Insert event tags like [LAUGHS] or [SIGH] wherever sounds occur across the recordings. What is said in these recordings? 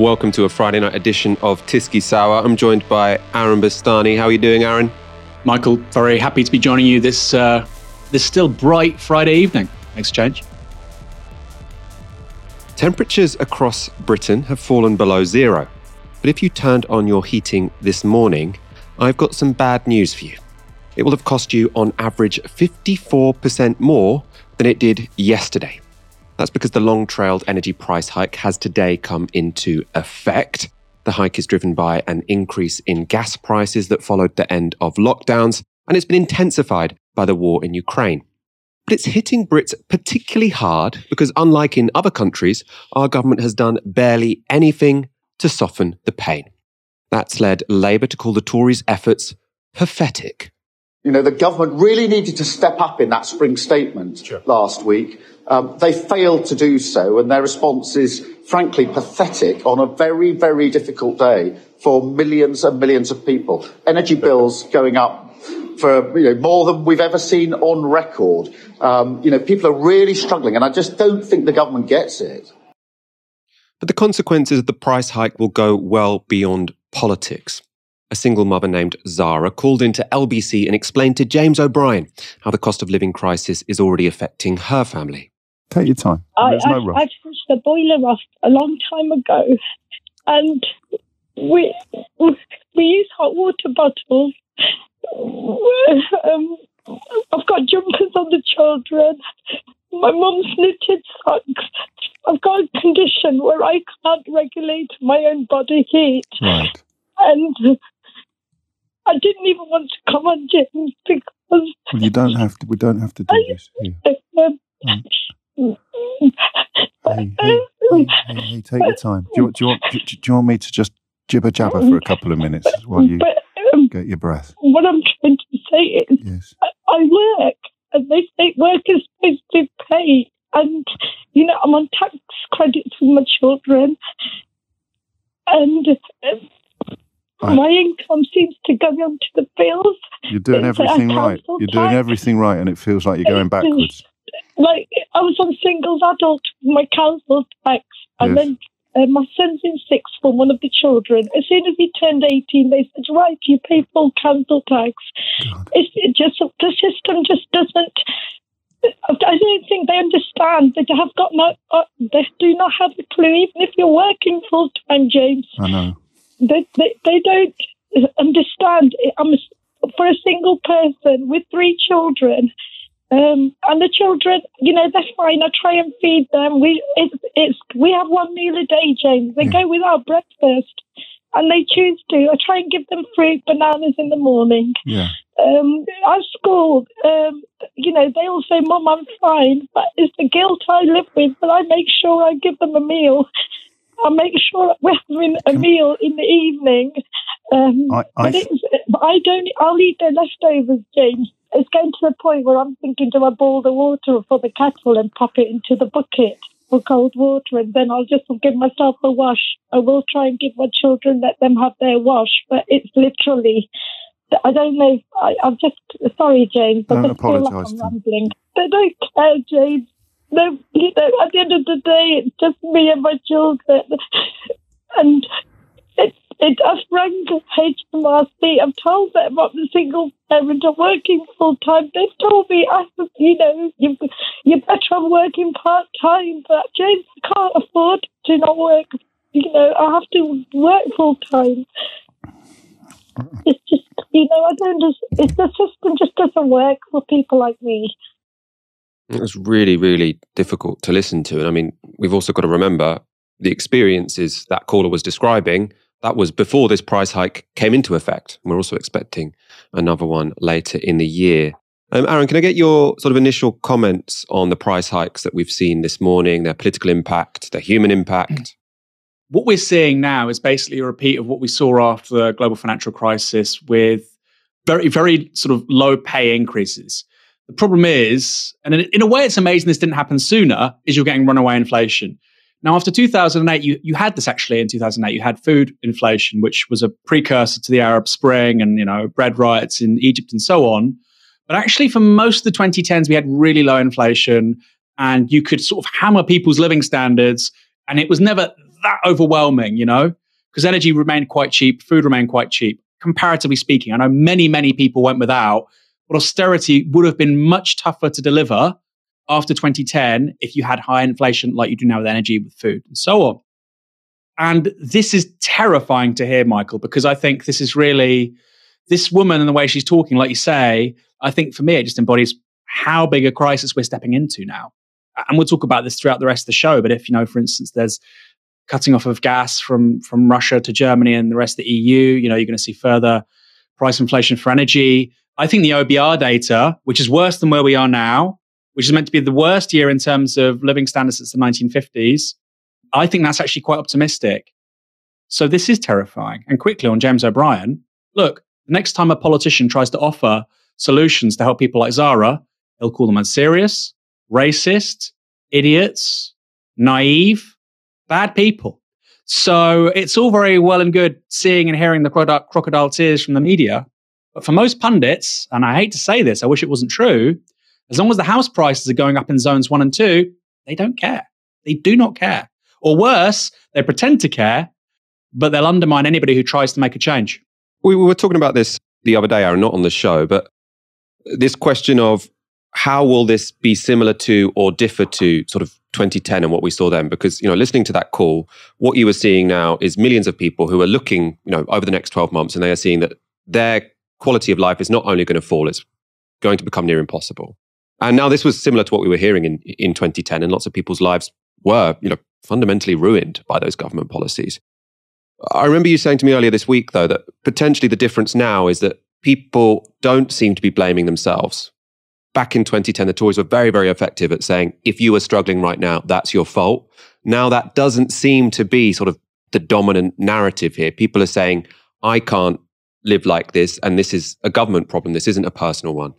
Welcome to a Friday night edition of Tysky Sour. I'm joined by Aaron Bastani. How are you doing, Aaron? Michael, very happy to be joining you this uh, this still bright Friday evening. Exchange. Temperatures across Britain have fallen below zero. But if you turned on your heating this morning, I've got some bad news for you. It will have cost you on average 54% more than it did yesterday. That's because the long trailed energy price hike has today come into effect. The hike is driven by an increase in gas prices that followed the end of lockdowns, and it's been intensified by the war in Ukraine. But it's hitting Brits particularly hard because, unlike in other countries, our government has done barely anything to soften the pain. That's led Labour to call the Tories' efforts pathetic. You know, the government really needed to step up in that spring statement sure. last week. Um, they failed to do so, and their response is frankly pathetic on a very, very difficult day for millions and millions of people. Energy bills going up for you know, more than we've ever seen on record. Um, you know, people are really struggling, and I just don't think the government gets it. But the consequences of the price hike will go well beyond politics a single mother named Zara called into LBC and explained to James O'Brien how the cost of living crisis is already affecting her family. Take your time. I, There's no rush. I switched the boiler off a long time ago, and we we use hot water bottles. Um, I've got jumpers on the children. My mum's knitted socks. I've got a condition where I can't regulate my own body heat. Right. And I didn't even want to come on James because. Well, you don't have to. We don't have to do I, this. Here. Um, hey, hey, hey, take your time. Do you, do, you want, do, do you want me to just jibber jabber for a couple of minutes while you but, um, get your breath? What I'm trying to say is, yes. I, I work, and they say work is supposed to pay, and you know I'm on tax credits for my children, and. Um. My income seems to go onto the bills. You're doing everything right. You're doing everything right, and it feels like you're going backwards. Like I was on singles adult, my council tax, and yes. then uh, my son's in sixth form, one of the children. As soon as he turned 18, they said, right, you pay full council tax. It's it just, the system just doesn't, I don't think they understand. They have got no, uh, they do not have a clue, even if you're working full time, James. I know they, they, they don't understand. I'm for a single person with three children. Um, and the children, you know, they're fine. I try and feed them. We it's, it's we have one meal a day, James. They yeah. go without breakfast, and they choose to. I try and give them fruit, bananas in the morning. Yeah. Um, at school, um, you know, they all say, "Mom, I'm fine," but it's the guilt I live with. But I make sure I give them a meal. I'll make sure we're having a meal in the evening. Um, I, I, but, but, I don't. I'll eat the leftovers, James. It's getting to the point where I'm thinking, do I boil the water for the kettle and pop it into the bucket for cold water, and then I'll just give myself a wash. I will try and give my children, let them have their wash, but it's literally. I don't know. I, am just sorry, James. I just feel like I'm rambling. They don't care, James no, you know, at the end of the day, it's just me and my children. [LAUGHS] And it, I've rang HMRC. I've told them I'm a single parent. I'm working full time. They've told me, I, you know, you, you're better off working part time. But James, I can't afford to not work. You know, I have to work full time. It's just, you know, I don't just, it's the system just doesn't work for people like me. It was really, really difficult to listen to. And I mean, we've also got to remember the experiences that caller was describing. That was before this price hike came into effect. We're also expecting another one later in the year. Um, Aaron, can I get your sort of initial comments on the price hikes that we've seen this morning, their political impact, their human impact? What we're seeing now is basically a repeat of what we saw after the global financial crisis with very, very sort of low pay increases. The problem is, and in a way, it's amazing this didn't happen sooner, is you're getting runaway inflation. Now, after 2008, you, you had this actually in 2008. You had food inflation, which was a precursor to the Arab Spring and, you know, bread riots in Egypt and so on. But actually, for most of the 2010s, we had really low inflation and you could sort of hammer people's living standards. And it was never that overwhelming, you know, because energy remained quite cheap, food remained quite cheap, comparatively speaking. I know many, many people went without, but austerity would have been much tougher to deliver after 2010 if you had high inflation like you do now with energy, with food, and so on. And this is terrifying to hear, Michael, because I think this is really this woman and the way she's talking, like you say, I think for me, it just embodies how big a crisis we're stepping into now. And we'll talk about this throughout the rest of the show. But if, you know, for instance, there's cutting off of gas from, from Russia to Germany and the rest of the EU, you know, you're going to see further price inflation for energy. I think the OBR data, which is worse than where we are now, which is meant to be the worst year in terms of living standards since the 1950s, I think that's actually quite optimistic. So this is terrifying. And quickly on James O'Brien, look, the next time a politician tries to offer solutions to help people like Zara, he'll call them unserious, racist, idiots, naive, bad people. So it's all very well and good seeing and hearing the crocodile tears from the media. But for most pundits, and I hate to say this, I wish it wasn't true, as long as the house prices are going up in zones one and two, they don't care. They do not care. Or worse, they pretend to care, but they'll undermine anybody who tries to make a change. We were talking about this the other day, Aaron, not on the show, but this question of how will this be similar to or differ to sort of 2010 and what we saw then because you know listening to that call what you are seeing now is millions of people who are looking you know over the next 12 months and they are seeing that their quality of life is not only going to fall it's going to become near impossible and now this was similar to what we were hearing in in 2010 and lots of people's lives were you know fundamentally ruined by those government policies i remember you saying to me earlier this week though that potentially the difference now is that people don't seem to be blaming themselves back in 2010, the Tories were very, very effective at saying, if you are struggling right now, that's your fault. Now that doesn't seem to be sort of the dominant narrative here. People are saying, I can't live like this, and this is a government problem. This isn't a personal one.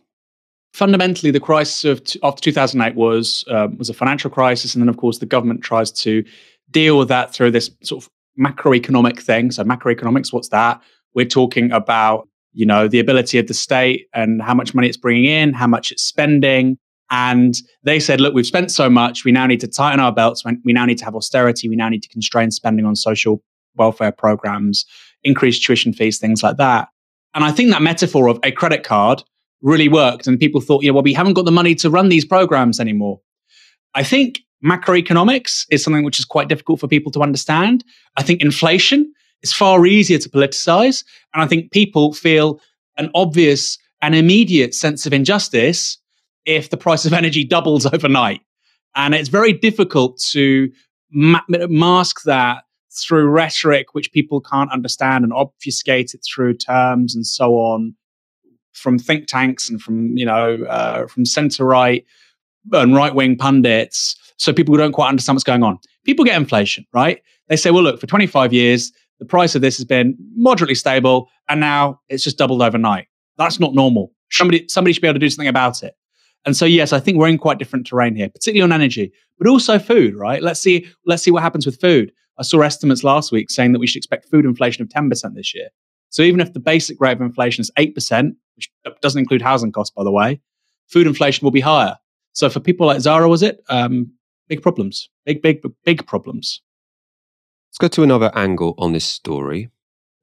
Fundamentally, the crisis of t- after 2008 was um, was a financial crisis, and then of course the government tries to deal with that through this sort of macroeconomic thing. So macroeconomics, what's that? We're talking about you know, the ability of the state and how much money it's bringing in, how much it's spending. And they said, look, we've spent so much. We now need to tighten our belts. We now need to have austerity. We now need to constrain spending on social welfare programs, increase tuition fees, things like that. And I think that metaphor of a credit card really worked. And people thought, yeah, well, we haven't got the money to run these programs anymore. I think macroeconomics is something which is quite difficult for people to understand. I think inflation is far easier to politicize. And I think people feel an obvious and immediate sense of injustice if the price of energy doubles [LAUGHS] overnight. And it's very difficult to ma- mask that through rhetoric, which people can't understand and obfuscate it through terms and so on from think tanks and from, you know, uh, from center right and right wing pundits. So people don't quite understand what's going on. People get inflation, right? They say, well, look, for 25 years, the price of this has been moderately stable and now it's just doubled overnight. That's not normal. Somebody, somebody should be able to do something about it. And so, yes, I think we're in quite different terrain here, particularly on energy, but also food, right? Let's see, let's see what happens with food. I saw estimates last week saying that we should expect food inflation of 10% this year. So even if the basic rate of inflation is 8%, which doesn't include housing costs, by the way, food inflation will be higher. So for people like Zara, was it? Um, big problems, big, big, big problems. Let's go to another angle on this story.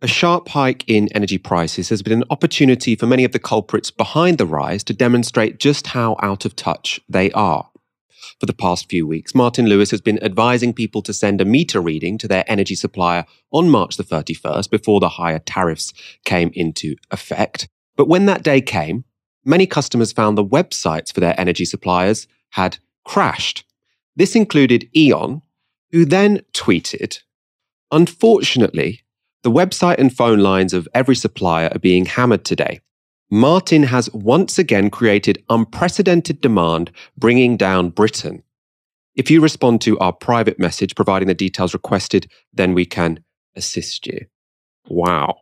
A sharp hike in energy prices has been an opportunity for many of the culprits behind the rise to demonstrate just how out of touch they are. For the past few weeks, Martin Lewis has been advising people to send a meter reading to their energy supplier on March the 31st before the higher tariffs came into effect. But when that day came, many customers found the websites for their energy suppliers had crashed. This included E.ON, who then tweeted Unfortunately, the website and phone lines of every supplier are being hammered today. Martin has once again created unprecedented demand, bringing down Britain. If you respond to our private message providing the details requested, then we can assist you. Wow.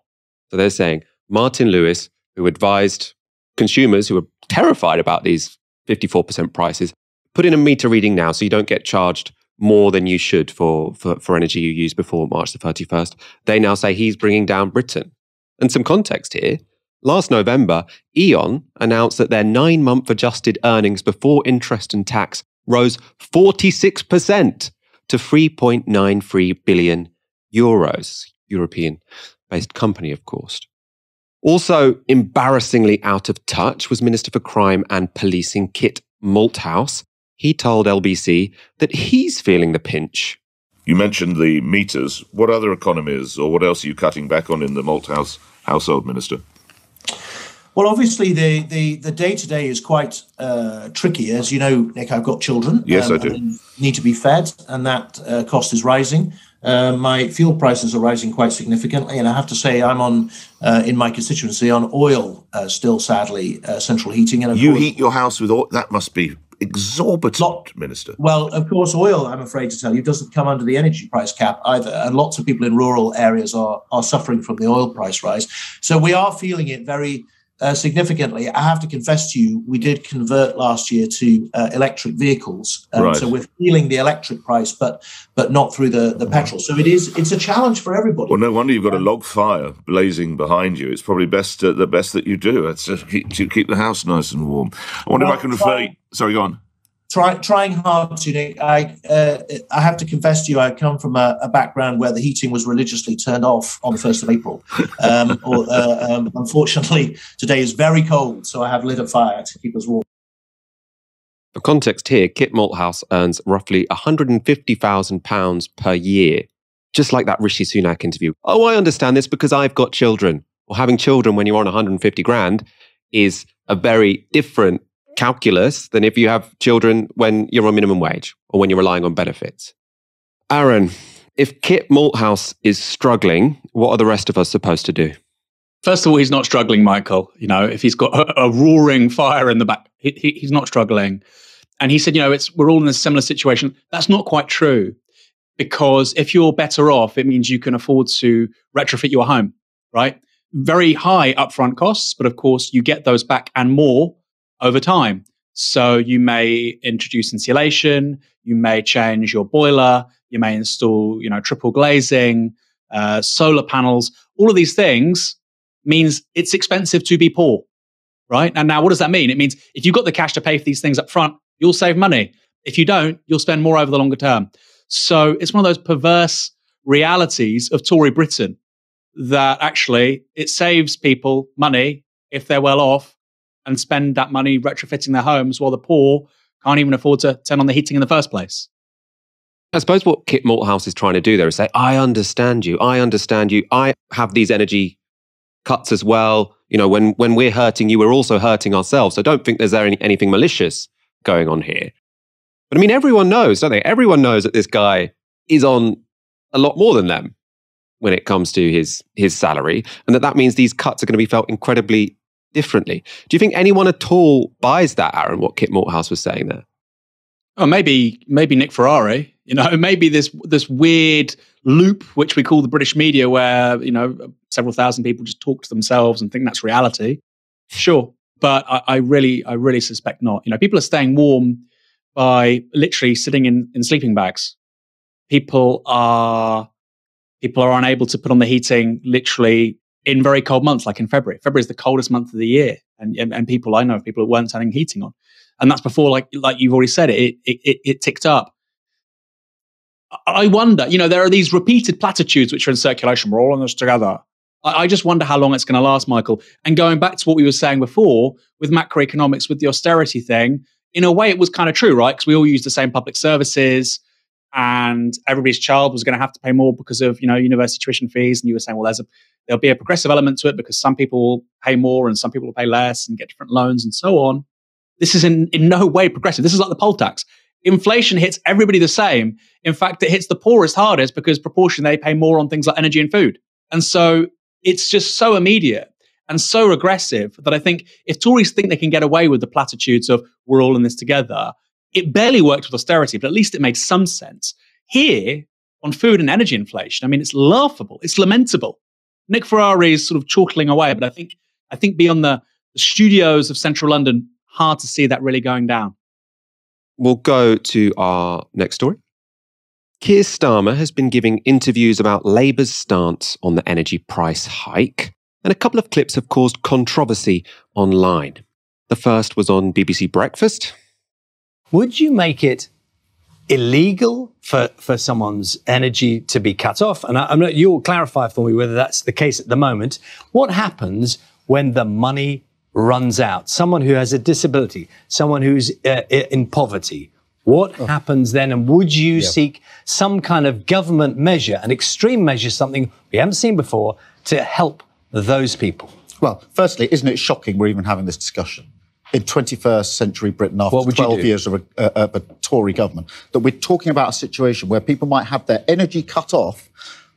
So they're saying Martin Lewis, who advised consumers who were terrified about these 54% prices, put in a meter reading now so you don't get charged more than you should for, for, for energy you use before March the 31st. They now say he's bringing down Britain. And some context here. Last November, E.ON announced that their nine month adjusted earnings before interest and tax rose 46% to 3.93 billion euros. European based company, of course. Also, embarrassingly out of touch was Minister for Crime and Policing Kit Malthouse. He told LBC that he's feeling the pinch. You mentioned the meters. What other economies or what else are you cutting back on in the Malthouse household, Minister? Well, obviously, the the the day to day is quite uh, tricky. As you know, Nick, I've got children. Yes, um, I do. Need to be fed, and that uh, cost is rising. Uh, my fuel prices are rising quite significantly, and I have to say, I'm on uh, in my constituency on oil uh, still. Sadly, uh, central heating. And you course, heat your house with oil. That must be exorbitant, Lot, Minister. Well, of course, oil, I'm afraid to tell you, doesn't come under the energy price cap either. And lots of people in rural areas are, are suffering from the oil price rise. So we are feeling it very uh, significantly. I have to confess to you, we did convert last year to uh, electric vehicles, um, right. so we're feeling the electric price, but but not through the, the petrol. So it is it's a challenge for everybody. Well, no wonder you've got a log fire blazing behind you. It's probably best uh, the best that you do. It's to keep, to keep the house nice and warm. I wonder well, if I can refer. Sorry, go on try, trying hard to. I uh, I have to confess to you, I come from a, a, background where the heating was religiously turned off on the first of April. Um, [LAUGHS] or, uh, um, unfortunately, today is very cold, so I have lit a fire to keep us warm. For context here, Kit Malthouse earns roughly £150,000 per year, just like that Rishi Sunak interview. Oh, I understand this because I've got children. Well, having children when you're on 150 grand is a very different calculus than if you have children when you're on minimum wage or when you're relying on benefits. Aaron, if Kit Malthouse is struggling, what are the rest of us supposed to do? First of all, he's not struggling, Michael. You know, if he's got a, a roaring fire in the back, he, he, he's not struggling. And he said, you know, it's we're all in a similar situation. That's not quite true, because if you're better off, it means you can afford to retrofit your home, right? Very high upfront costs, but of course you get those back and more over time. So you may introduce insulation, you may change your boiler, you may install, you know, triple glazing, uh, solar panels. All of these things means it's expensive to be poor, right? And now, what does that mean? It means if you've got the cash to pay for these things up front, you'll save money. If you don't, you'll spend more over the longer term. So it's one of those perverse realities of Tory Britain that actually it saves people money if they're well off and spend that money retrofitting their homes while the poor can't even afford to turn on the heating in the first place. I suppose what Kit Malthouse is trying to do there is say, I understand you. I understand you. I have these energy cuts as well. You know, when, when we're hurting you, we're also hurting ourselves. So don't think there's any, anything malicious going on here. But I mean, everyone knows, don't they? Everyone knows that this guy is on a lot more than them when it comes to his his salary, and that that means these cuts are going to be felt incredibly differently. Do you think anyone at all buys that, Aaron, what Kit Malthouse was saying there? Oh, maybe maybe Nick Ferrari. You know, [LAUGHS] maybe this this weird loop which we call the British media, where you know several thousand people just talk to themselves and think that's reality. Sure, but I, I really I really suspect not. You know, people are staying warm by literally sitting in, in sleeping bags. People are people are unable to put on the heating literally in very cold months, like in February. February is the coldest month of the year, and, and, and people I know people who weren't turning heating on, and that's before, like like you've already said, it it it, it ticked up. I wonder, you know, there are these repeated platitudes which are in circulation. We're all in this together. I, I just wonder how long it's going to last, Michael. And going back to what we were saying before with macroeconomics, with the austerity thing, in a way, it was kind of true, right? Because we all use the same public services and everybody's child was going to have to pay more because of you know university tuition fees. And you were saying well there's a there'll be a progressive element to it because some people will pay more and some people will pay less and get different loans and so on. This is in, in no way progressive. This is like the poll tax. Inflation hits everybody the same. In fact it hits the poorest hardest because proportion they pay more on things like energy and food. And so it's just so immediate and so regressive that i think if tories think they can get away with the platitudes of we're all in this together it barely worked with austerity, but at least it made some sense. Here, on food and energy inflation, I mean, it's laughable, it's lamentable. Nick Ferrari is sort of chortling away, but I think I think beyond the, the studios of central London, hard to see that really going down. We'll go to our next story. Keir Starmer has been giving interviews about Labour's stance on the energy price hike, and a couple of clips have caused controversy online. The first was on BBC Breakfast, would you make it illegal for, for someone's energy to be cut off? And I, am not, you'll clarify for me whether that's the case at the moment. What happens when the money runs out? Someone who has a disability, someone who's uh, in poverty. What oh. happens then? And would you yeah. seek some kind of government measure, an extreme measure, something we haven't seen before, to help those people? Well, firstly, isn't it shocking we're even having this discussion? In 21st century Britain after 12 years of a, uh, of a, Tory government, that we're talking about a situation where people might have their energy cut off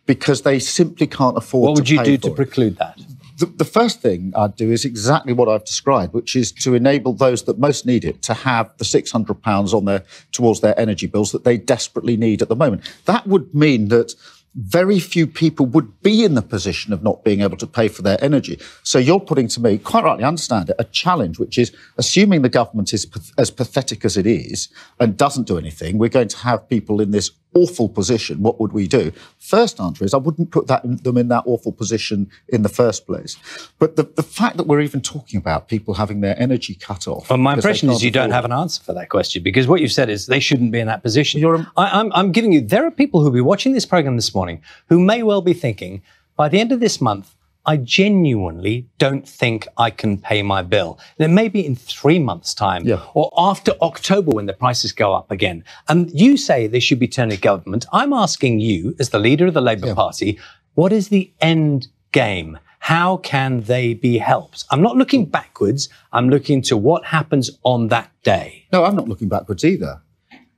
because they simply can't afford What would you do to it. preclude that? The, the, first thing I'd do is exactly what I've described, which is to enable those that most need it to have the £600 on their towards their energy bills that they desperately need at the moment. That would mean that very few people would be in the position of not being able to pay for their energy. So you're putting to me, quite rightly understand it, a challenge, which is assuming the government is as pathetic as it is and doesn't do anything, we're going to have people in this awful position, what would we do? First answer is I wouldn't put that, them in that awful position in the first place. But the, the fact that we're even talking about people having their energy cut off. Well, my impression is you don't have an answer for that question because what you've said is they shouldn't be in that position. A, I, I'm, I'm giving you, there are people who'll be watching this program this morning who may well be thinking, by the end of this month, I genuinely don't think I can pay my bill. And it may be in three months' time yeah. or after October when the prices go up again. And you say they should be turning to government. I'm asking you, as the leader of the Labour yeah. Party, what is the end game? How can they be helped? I'm not looking backwards. I'm looking to what happens on that day. No, I'm not looking backwards either.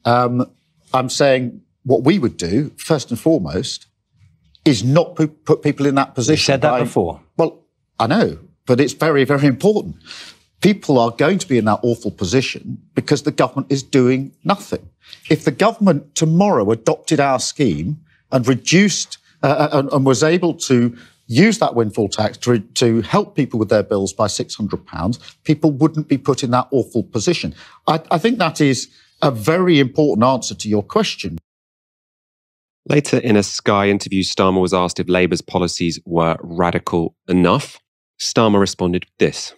Um, I'm saying what we would do, first and foremost, is not put people in that position. You said that by, before. Well, I know, but it's very, very important. People are going to be in that awful position because the government is doing nothing. If the government tomorrow adopted our scheme and reduced uh, uh and, and, was able to use that windfall tax to, to help people with their bills by £600, people wouldn't be put in that awful position. I, I think that is a very important answer to your question. Later in a Sky interview, Starmer was asked if Labour's policies were radical enough. Starmer responded this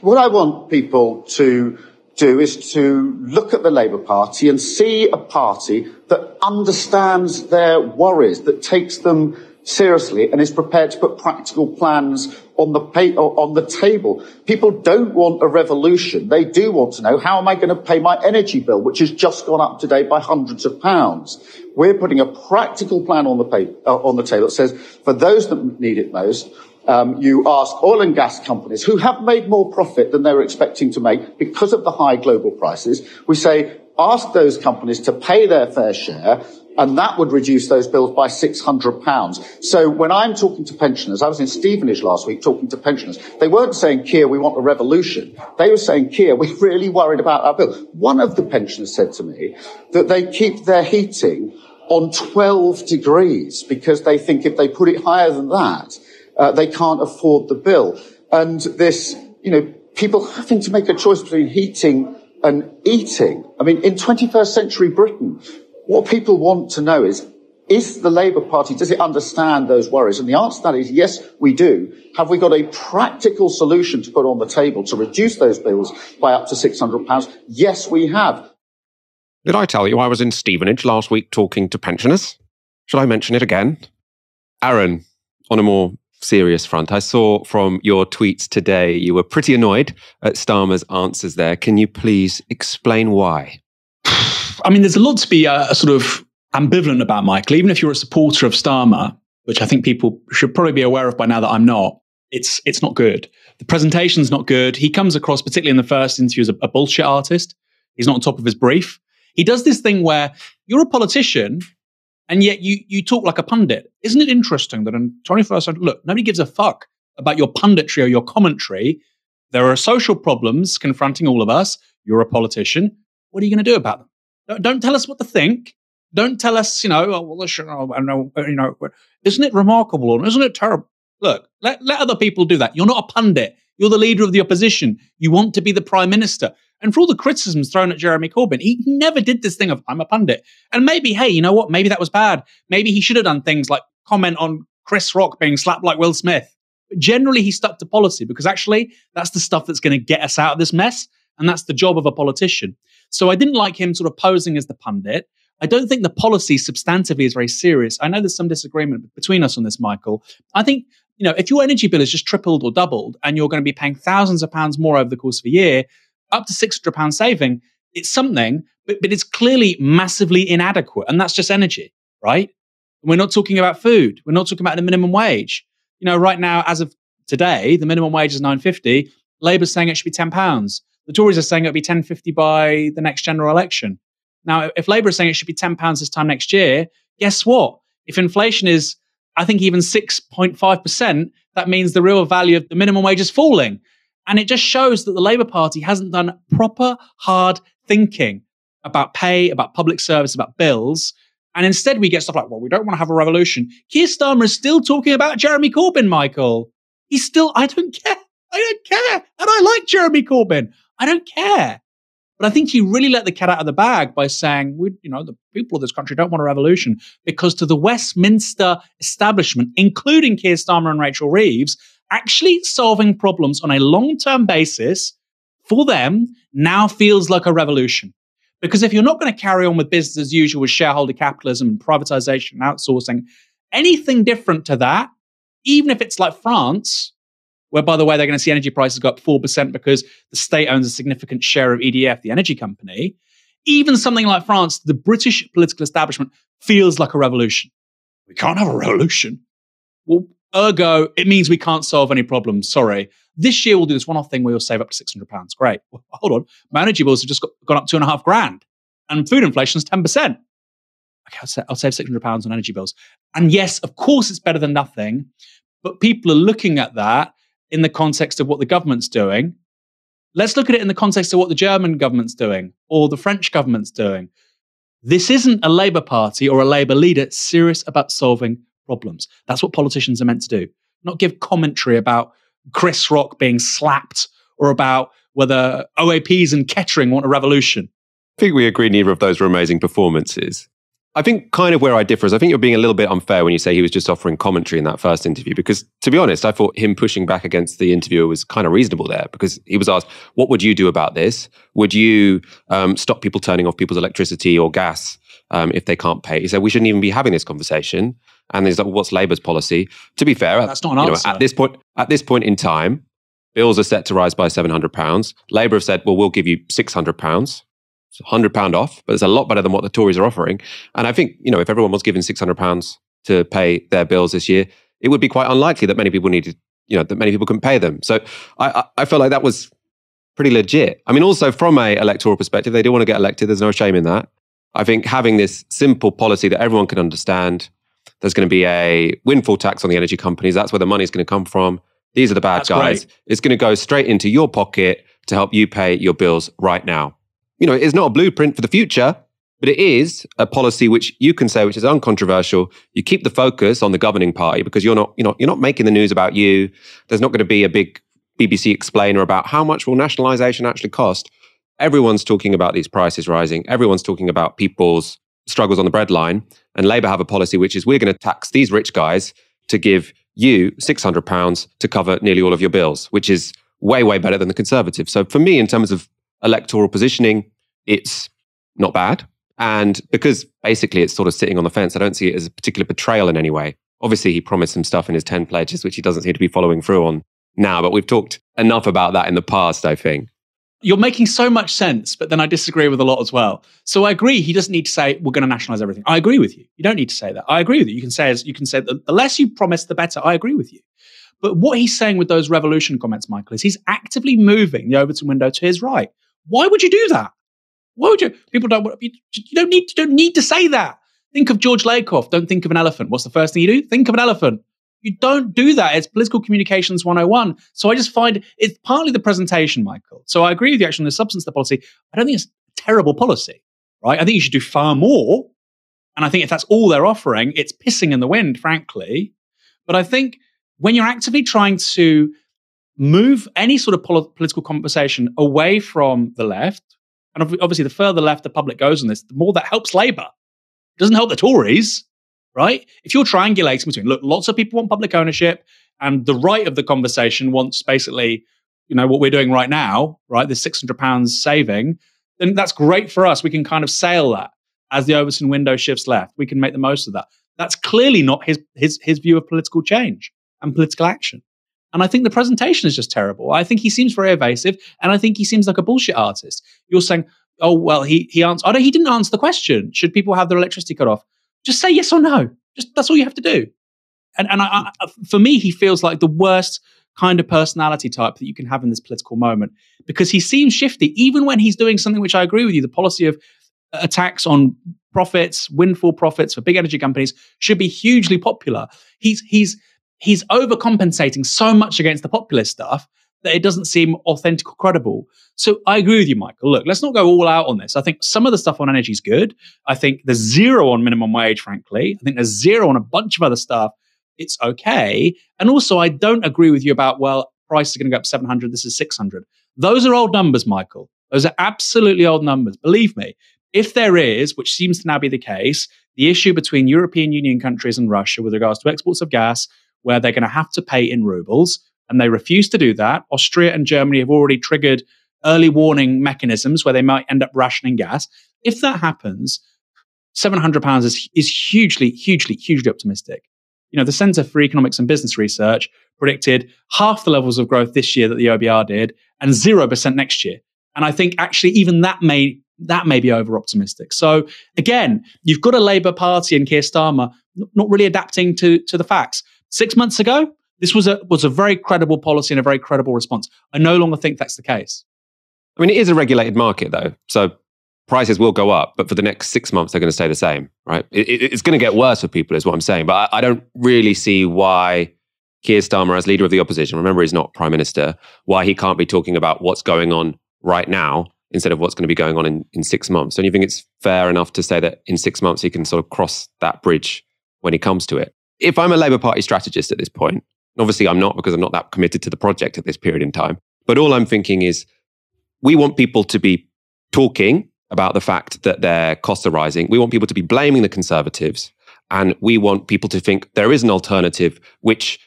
What I want people to do is to look at the Labour Party and see a party that understands their worries, that takes them seriously and is prepared to put practical plans on the pay, on the table. People don't want a revolution. They do want to know how am I going to pay my energy bill, which has just gone up today by hundreds of pounds. We're putting a practical plan on the paper, uh, on the table that says for those that need it most, um, you ask oil and gas companies who have made more profit than they were expecting to make because of the high global prices. We say ask those companies to pay their fair share and that would reduce those bills by £600. So when I'm talking to pensioners, I was in Stevenage last week talking to pensioners. They weren't saying, Keir, we want a revolution. They were saying, Keir, [LAUGHS] we're really worried about our bill. One of the pensioners said to me that they keep their heating on 12 degrees because they think if they put it higher than that, uh, they can't afford the bill. And this, you know, people having to make a choice between heating and eating. I mean, in 21st century Britain, what people want to know is, is the Labour Party, does it understand those worries? And the answer to that is yes, we do. Have we got a practical solution to put on the table to reduce those bills by up to £600? Yes, we have. Did I tell you I was in Stevenage last week talking to pensioners? Should I mention it again? Aaron, on a more serious front, I saw from your tweets today you were pretty annoyed at Starmer's answers there. Can you please explain why? I mean, there's a lot to be uh, sort of ambivalent about Michael. Even if you're a supporter of Starmer, which I think people should probably be aware of by now that I'm not, it's it's not good. The presentation's not good. He comes across, particularly in the first interview, as a, a bullshit artist. He's not on top of his brief. He does this thing where you're a politician and yet you you talk like a pundit. Isn't it interesting that in 21st century, look, nobody gives a fuck about your punditry or your commentary. There are social problems confronting all of us. You're a politician. What are you going to do about them? Don't, don't tell us what to think. Don't tell us, you know, oh, well, oh, I know, uh, you know, isn't it remarkable or isn't it terrible? Look, let, let other people do that. You're not a pundit. You're the leader of the opposition. You want to be the prime minister. And for all the criticisms thrown at Jeremy Corbyn, he never did this thing of, I'm a pundit. And maybe, hey, you know what? Maybe that was bad. Maybe he should have done things like comment on Chris Rock being slapped like Will Smith. But generally, he stuck to policy because actually, that's the stuff that's going to get us out of this mess. And that's the job of a politician. So I didn't like him sort of posing as the pundit. I don't think the policy substantively is very serious. I know there's some disagreement between us on this, Michael. I think you know if your energy bill is just tripled or doubled, and you're going to be paying thousands of pounds more over the course of a year, up to six hundred pounds saving, it's something, but, but it's clearly massively inadequate, and that's just energy, right? We're not talking about food. We're not talking about the minimum wage. You know, right now, as of today, the minimum wage is nine fifty. Labour's saying it should be ten pounds. The Tories are saying it'll be ten fifty by the next general election. Now, if Labour is saying it should be ten pounds this time next year, guess what? If inflation is, I think, even six point five percent, that means the real value of the minimum wage is falling. And it just shows that the Labour Party hasn't done proper hard thinking about pay, about public service, about bills. And instead, we get stuff like, well, we don't want to have a revolution. Keir Starmer is still talking about Jeremy Corbyn, Michael. He's still, I don't care. I don't care. And I like Jeremy Corbyn. I don't care. But I think he really let the cat out of the bag by saying, we, you know, the people of this country don't want a revolution because to the Westminster establishment, including Keir Starmer and Rachel Reeves, actually solving problems on a long term basis for them now feels like a revolution. Because if you're not going to carry on with business as usual with shareholder capitalism and privatization and outsourcing, anything different to that, even if it's like France, where, by the way, they're going to see energy prices go up 4% because the state owns a significant share of EDF, the energy company. Even something like France, the British political establishment feels like a revolution. We can't have a revolution. Well, ergo, it means we can't solve any problems. Sorry. This year we'll do this one-off thing where you'll save up to £600. Great. [LAUGHS] Well, hold on. My energy bills have just got, gone up two and a half grand and food inflation is 10%. Okay, I'll, sa- I'll save £600 on energy bills. And yes, of course it's better than nothing, but people are looking at that in the context of what the government's doing. Let's look at it in the context of what the German government's doing or the French government's doing. This isn't a Labour Party or a Labour leader serious about solving problems. That's what politicians are meant to do, not give commentary about Chris Rock being slapped or about whether OAPs and Kettering want a revolution. I think we agree neither of those were amazing performances. I think kind of where I differ is I think you're being a little bit unfair when you say he was just offering commentary in that first interview. Because to be honest, I thought him pushing back against the interviewer was kind of reasonable there because he was asked, What would you do about this? Would you um, stop people turning off people's electricity or gas um, if they can't pay? He said, We shouldn't even be having this conversation. And he's like, well, What's Labour's policy? To be fair, that's not an answer. Know, at this point, at this point in time, bills are set to rise by £700. Labour have said, Well, we'll give you £600 hundred pound off, but it's a lot better than what the Tories are offering. And I think you know if everyone was given six hundred pounds to pay their bills this year, it would be quite unlikely that many people needed you know that many people couldn't pay them. So I I, I felt like that was pretty legit. I mean, also from a electoral perspective, they do want to get elected. There's no shame in that. I think having this simple policy that everyone can understand. There's going to be a windfall tax on the energy companies. That's where the money's going to come from. These are the bad That's guys. Great. It's going to go straight into your pocket to help you pay your bills right now you know, it is not a blueprint for the future, but it is a policy which you can say, which is uncontroversial. You keep the focus on the governing party because you're not, you know, you're not making the news about you. There's not going to be a big BBC explainer about how much will nationalisation actually cost. Everyone's talking about these prices rising. Everyone's talking about people's struggles on the breadline. And Labour have a policy which is we're going to tax these rich guys to give you £600 to cover nearly all of your bills, which is way, way better than the Conservatives. So for me, in terms of electoral positioning, it's not bad. And because basically it's sort of sitting on the fence, I don't see it as a particular betrayal in any way. Obviously, he promised some stuff in his 10 pledges, which he doesn't seem to be following through on now, but we've talked enough about that in the past, I think. You're making so much sense, but then I disagree with a lot as well. So I agree he doesn't need to say we're going to nationalize everything. I agree with you. You don't need to say that. I agree with you. You can say you can say the less you promise, the better. I agree with you. But what he's saying with those revolution comments, Michael, is he's actively moving the Overton window to his right. Why would you do that? Why would you? People don't. You, don't need. You don't need to say that. Think of George Lakoff. Don't think of an elephant. What's the first thing you do? Think of an elephant. You don't do that. It's political communications 101. So I just find it's partly the presentation, Michael. So I agree with you actually on the substance of the policy. I don't think it's a terrible policy, right? I think you should do far more. And I think if that's all they're offering, it's pissing in the wind, frankly. But I think when you're actively trying to move any sort of pol- political conversation away from the left, and obviously the further left the public goes on this, the more that helps Labour. It doesn't help the Tories, right? If you're triangulating between, look, lots of people want public ownership, and the right of the conversation wants basically, you know, what we're doing right now, right? The £600 saving, then that's great for us. We can kind of sail that. as the Overton window shifts left, we can make the most of that. That's clearly not his his his view of political change and political action. And I think the presentation is just terrible. I think he seems very evasive, and I think he seems like a bullshit artist. You're saying, "Oh well, he he answered. Oh no, he didn't answer the question. Should people have their electricity cut off? Just say yes or no. Just that's all you have to do." And and I, I, for me, he feels like the worst kind of personality type that you can have in this political moment because he seems shifty, even when he's doing something which I agree with you. The policy of attacks on profits, windfall profits for big energy companies should be hugely popular. He's he's he's overcompensating so much against the populist stuff that it doesn't seem authentic or credible. So I agree with you, Michael. Look, let's not go all out on this. I think some of the stuff on energy is good. I think there's zero on minimum wage, frankly. I think there's zero on a bunch of other stuff. It's okay. And also, I don't agree with you about, well, prices are going to go up 700. This is 600. Those are old numbers, Michael. Those are absolutely old numbers. Believe me. If there is, which seems to now be the case, the issue between European Union countries and Russia with regards to exports of gas, where they're going to have to pay in rubles, and they refuse to do that. Austria and Germany have already triggered early warning mechanisms where they might end up rationing gas. If that happens, £700 is, is hugely, hugely, hugely optimistic. You know, the Centre for Economics and Business Research predicted half the levels of growth this year that the OBR did and 0% next year. And I think actually even that may that may be over optimistic. So again, you've got a Labour Party and Keir Starmer not really adapting to, to the facts. Six months ago, this was a was a very credible policy and a very credible response. I no longer think that's the case. I mean, it is a regulated market though, so prices will go up, but for the next six months they're going to stay the same, right? It, it, it's going to get worse for people, is what I'm saying. But I, I don't really see why Keir Starmer, as leader of the opposition, remember he's not prime minister, why he can't be talking about what's going on right now instead of what's going to be going on in, in six months. Don't you think it's fair enough to say that in six months he can sort of cross that bridge when he comes to it? If I'm a Labour Party strategist at this point, obviously I'm not because I'm not that committed to the project at this period in time, but all I'm thinking is we want people to be talking about the fact that their costs are rising. We want people to be blaming the Conservatives. And we want people to think there is an alternative which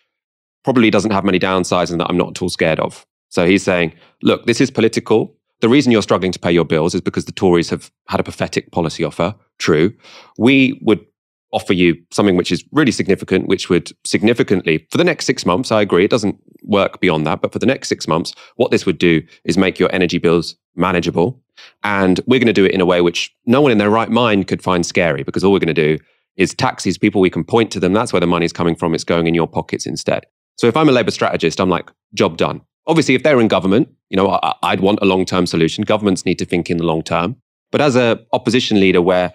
probably doesn't have many downsides and that I'm not at all scared of. So he's saying, look, this is political. The reason you're struggling to pay your bills is because the Tories have had a pathetic policy offer. True. We would offer you something which is really significant, which would significantly, for the next six months, I agree, it doesn't work beyond that, but for the next six months, what this would do is make your energy bills manageable. And we're going to do it in a way which no one in their right mind could find scary because all we're going to do is tax these people. We can point to them. That's where the money's coming from. It's going in your pockets instead. So if I'm a Labour strategist, I'm like, job done. Obviously, if they're in government, you know, I, would want a long term solution. Governments need to think in the long term. But as a opposition leader, where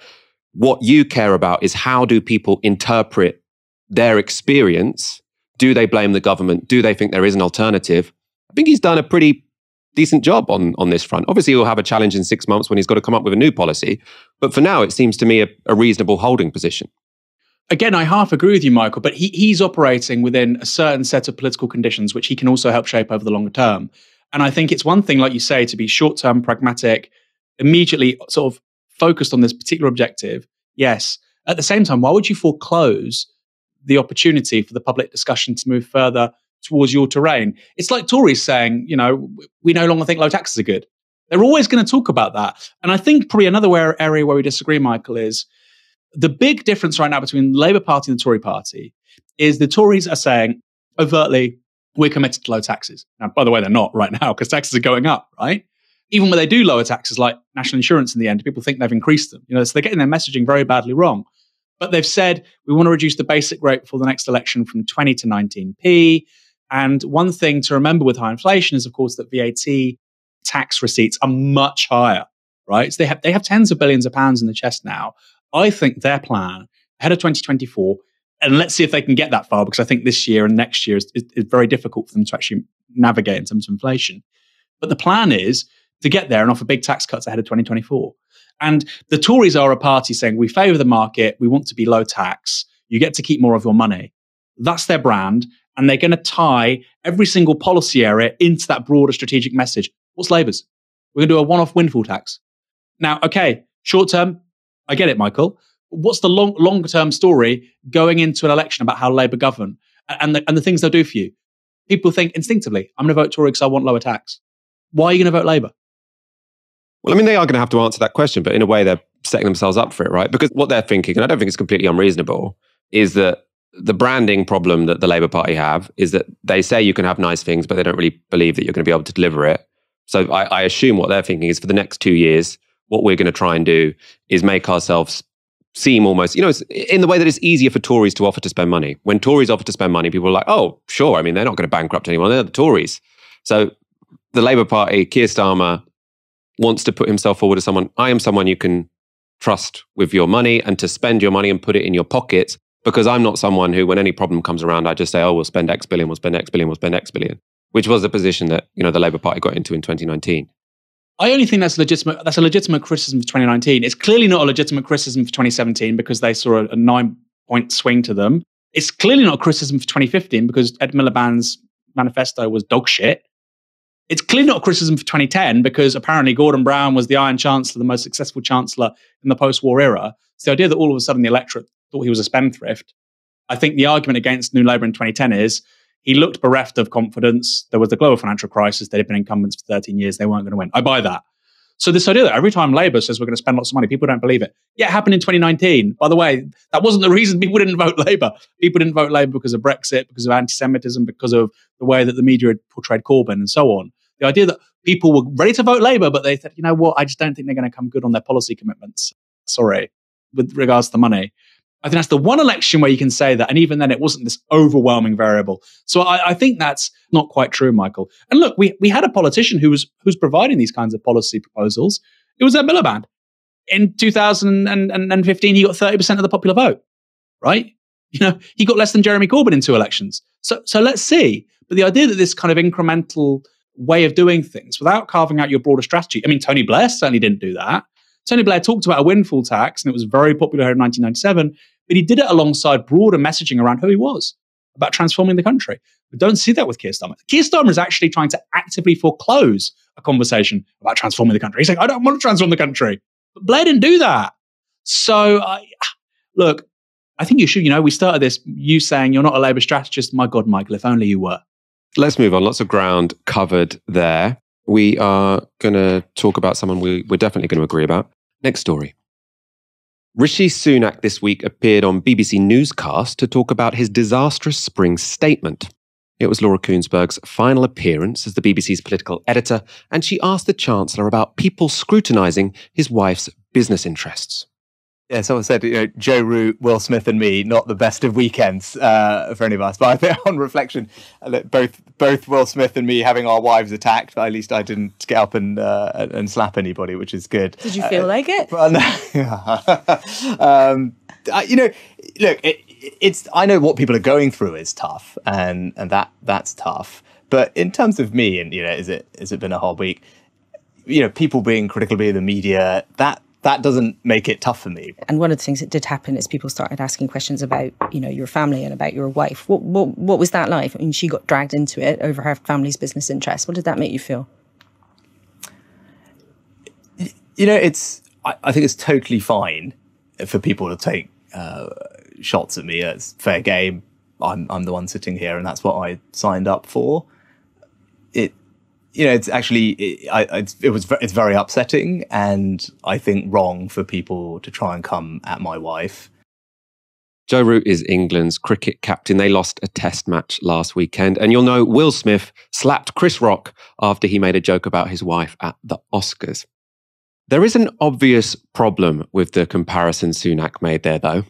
what you care about is how do people interpret their experience? Do they blame the government? Do they think there is an alternative? I think he's done a pretty decent job on, on this front. Obviously, he'll have a challenge in six months when he's got to come up with a new policy. But for now, it seems to me a, a reasonable holding position again, I half agree with you, Michael, but he, he's operating within a certain set of political conditions, which he can also help shape over the longer term. And I think it's one thing, like you say, to be short term, pragmatic, immediately sort of focused on this particular objective. Yes. At the same time, why would you foreclose the opportunity for the public discussion to move further towards your terrain? It's like Tories saying, you know, we no longer think low taxes are good. They're always going to talk about that. And I think probably another area where we disagree, Michael, is the big difference right now between the Labour Party and the Tory Party is the Tories are saying overtly, we're committed to low taxes. Now, by the way, they're not right now because taxes are going up, right? Even when they do lower taxes like national insurance in the end, people think they've increased them. You know, so they're getting their messaging very badly wrong. But they've said we want to reduce the basic rate for the next election from 20 to 19p. And one thing to remember with high inflation is, of course, that VAT tax receipts are much higher, right? So they have they have tens of billions of pounds in the chest now I think their plan ahead of 2024, and let's see if they can get that far, because I think this year and next year is, is, is very difficult for them to actually navigate in terms of inflation. But the plan is to get there and offer big tax cuts ahead of 2024. And the Tories are a party saying we favour the market, we want to be low tax, you get to keep more of your money. That's their brand. And they're going to tie every single policy area into that broader strategic message. What's Labour's? We're going to do a one off windfall tax. Now, okay, short term, I get it, Michael. What's the long, longer term story going into an election about how Labour govern and the, and the things they'll do for you? People think instinctively, I'm going to vote Tory because I want lower tax. Why are you going to vote Labour? Well, I mean, they are going to have to answer that question, but in a way, they're setting themselves up for it, right? Because what they're thinking, and I don't think it's completely unreasonable, is that the branding problem that the Labour Party have is that they say you can have nice things, but they don't really believe that you're going to be able to deliver it. So I, I assume what they're thinking is for the next two years, what we're going to try and do is make ourselves seem almost, you know, in the way that it's easier for Tories to offer to spend money. When Tories offer to spend money, people are like, oh, sure. I mean, they're not going to bankrupt anyone. They're the Tories. So the Labour Party, Keir Starmer, wants to put himself forward as someone, I am someone you can trust with your money and to spend your money and put it in your pockets because I'm not someone who, when any problem comes around, I just say, oh, we'll spend X billion, we'll spend X billion, we'll spend X billion, which was the position that, you know, the Labour Party got into in 2019. I only think that's legitimate. That's a legitimate criticism for 2019. It's clearly not a legitimate criticism for 2017 because they saw a, a nine point swing to them. It's clearly not a criticism for 2015 because Ed Miliband's manifesto was dog shit. It's clearly not a criticism for 2010 because apparently Gordon Brown was the Iron Chancellor, the most successful chancellor in the post-war era. So the idea that all of a sudden the electorate thought he was a spendthrift. I think the argument against New Labour in 2010 is he looked bereft of confidence. There was the global financial crisis. They'd been incumbents for 13 years. They weren't going to win. I buy that. So this idea that every time Labour says we're going to spend lots of money, people don't believe it. Yeah, it happened in 2019. By the way, that wasn't the reason people didn't vote Labour. People didn't vote Labour because of Brexit, because of anti-Semitism, because of the way that the media had portrayed Corbyn and so on. The idea that people were ready to vote Labour, but they said, you know what, I just don't think they're going to come good on their policy commitments. Sorry, with regards to the money. I think that's the one election where you can say that. And even then, it wasn't this overwhelming variable. So I, I, think that's not quite true, Michael. And look, we, we had a politician who was who's providing these kinds of policy proposals. It was Ed Miliband. In 2015, he got 30% of the popular vote, right? You know, he got less than Jeremy Corbyn in two elections. So, so let's see. But the idea that this kind of incremental way of doing things without carving out your broader strategy. I mean, Tony Blair certainly didn't do that. Tony Blair talked about a windfall tax, and it was very popular in 1997 but he did it alongside broader messaging around who he was about transforming the country. We don't see that with Keir Starmer. Keir Starmer is actually trying to actively foreclose a conversation about transforming the country. He's like, I don't want to transform the country. But Blair didn't do that. So, [SIGHS] look, I think you should, you know, we started this, you saying you're not a Labour strategist. My God, Michael, if only you were. Let's move on. Lots of ground covered there. We are going to talk about someone we, we're definitely going to agree about. Next story. Rishi Sunak this week appeared on BBC Newscast to talk about his disastrous spring statement. It was Laura Kuenssberg's final appearance as the BBC's political editor, and she asked the Chancellor about people scrutinising his wife's business interests yeah, someone said, you know, Joe Root, Will Smith, and me, not the best of weekends uh, for any of us. [LAUGHS] But I think on reflection, both both Will Smith and me having our wives attacked, at least I didn't get up and uh, and slap anybody, which is good. Did you feel uh, like it? Well, [LAUGHS] no. [LAUGHS] um, I, you know, look, it, it's I know what people are going through is tough, and and that that's tough. But in terms of me, and you know, is it has it been a hard week? You know, people being critical of the media, that that doesn't make it tough for me. And one of the things that did happen is people started asking questions about, you know, your family and about your wife. What what what was that like? I mean, she got dragged into it over her family's business interests. What did that make you feel? You know, it's I, I think it's totally fine for people to take uh, shots at me. It's fair game. I'm I'm the one sitting here, and that's what I signed up for. You know, it's actually it, I, it's, it was it's very upsetting, and I think wrong for people to try and come at my wife. Joe Root is England's cricket captain. They lost a test match last weekend. And you'll know Will Smith slapped Chris Rock after he made a joke about his wife at the Oscars. There is an obvious problem with the comparison Sunak made there, though.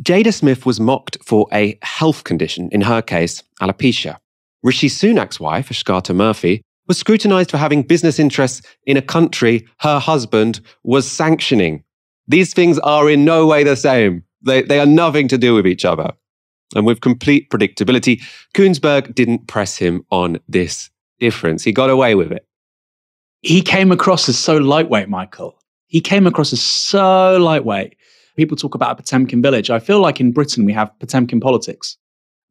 Jada Smith was mocked for a health condition, in her case, alopecia. Rishi Sunak's wife, Akshata Murty, was scrutinized for having business interests in a country her husband was sanctioning. These things are in no way the same. They, they are nothing to do with each other. And with complete predictability, Kuenssberg didn't press him on this difference. He got away with it. He came across as so lightweight, Michael. He came across as so lightweight. People talk about a Potemkin village. I feel like in Britain we have Potemkin politics